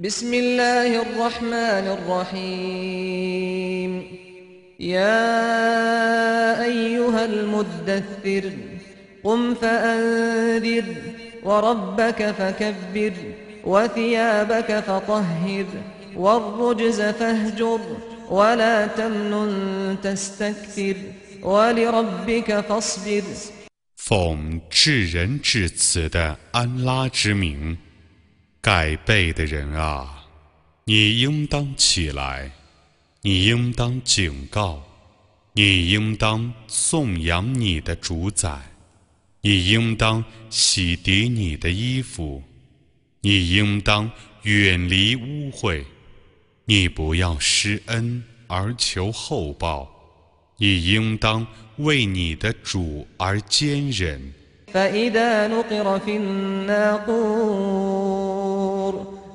بسم الله الرحمن الرحيم يا أيها المدثر قم فأنذر وربك فكبر وثيابك فطهر والرجز فاهجر ولا تمنن تستكثر ولربك فاصبر 奉至仁至慈的安拉之名， 盖被的人啊，你应当起来，你应当警告，你应当颂扬你的主宰，你应当洗涤你的衣服，你应当远离污秽，你不要施恩而求厚报，你应当。为你的主而坚忍。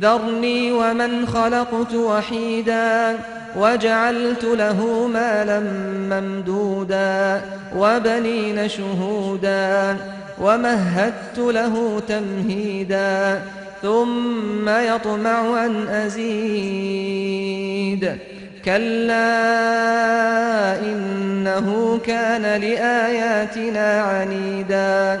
ذرني ومن خلقت وحيدا وجعلت له مالا ممدودا وبنين شهودا ومهدت له تمهيدا ثم يطمع أن أزيد كلا إنه كان لآياتنا عنيدا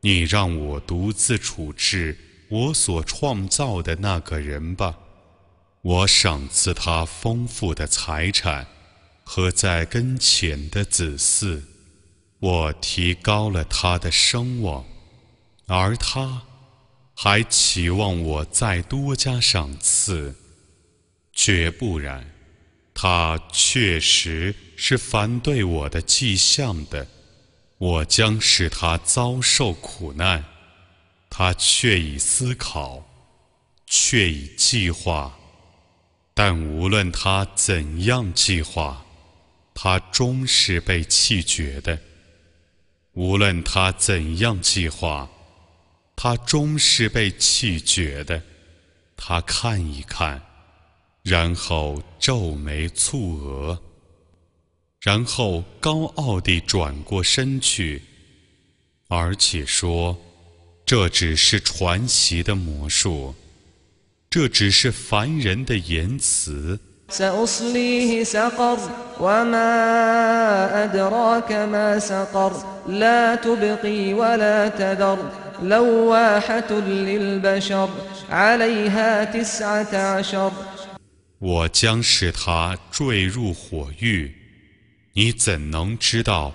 你让我独自处置我所创造的那个人吧。我赏赐他丰富的财产和在跟前的子嗣。我提高了他的声望。而他还期望我再多加赏赐。绝不然。他确实是反对我的迹象的。我将使他遭受苦难，他却已思考，却已计划，但无论他怎样计划，他终是被弃绝的。无论他怎样计划。他终是被气绝的。他看一看，然后皱眉蹙额，然后高傲地转过身去，而且说：“这只是传习的魔术，这只是凡人的言辞。” سأصليه سقر وما أدراك ما سقر لا تبقي ولا تذر لواحة للبشر عليها تسعة عشر 我将使他坠入火狱，你怎能知道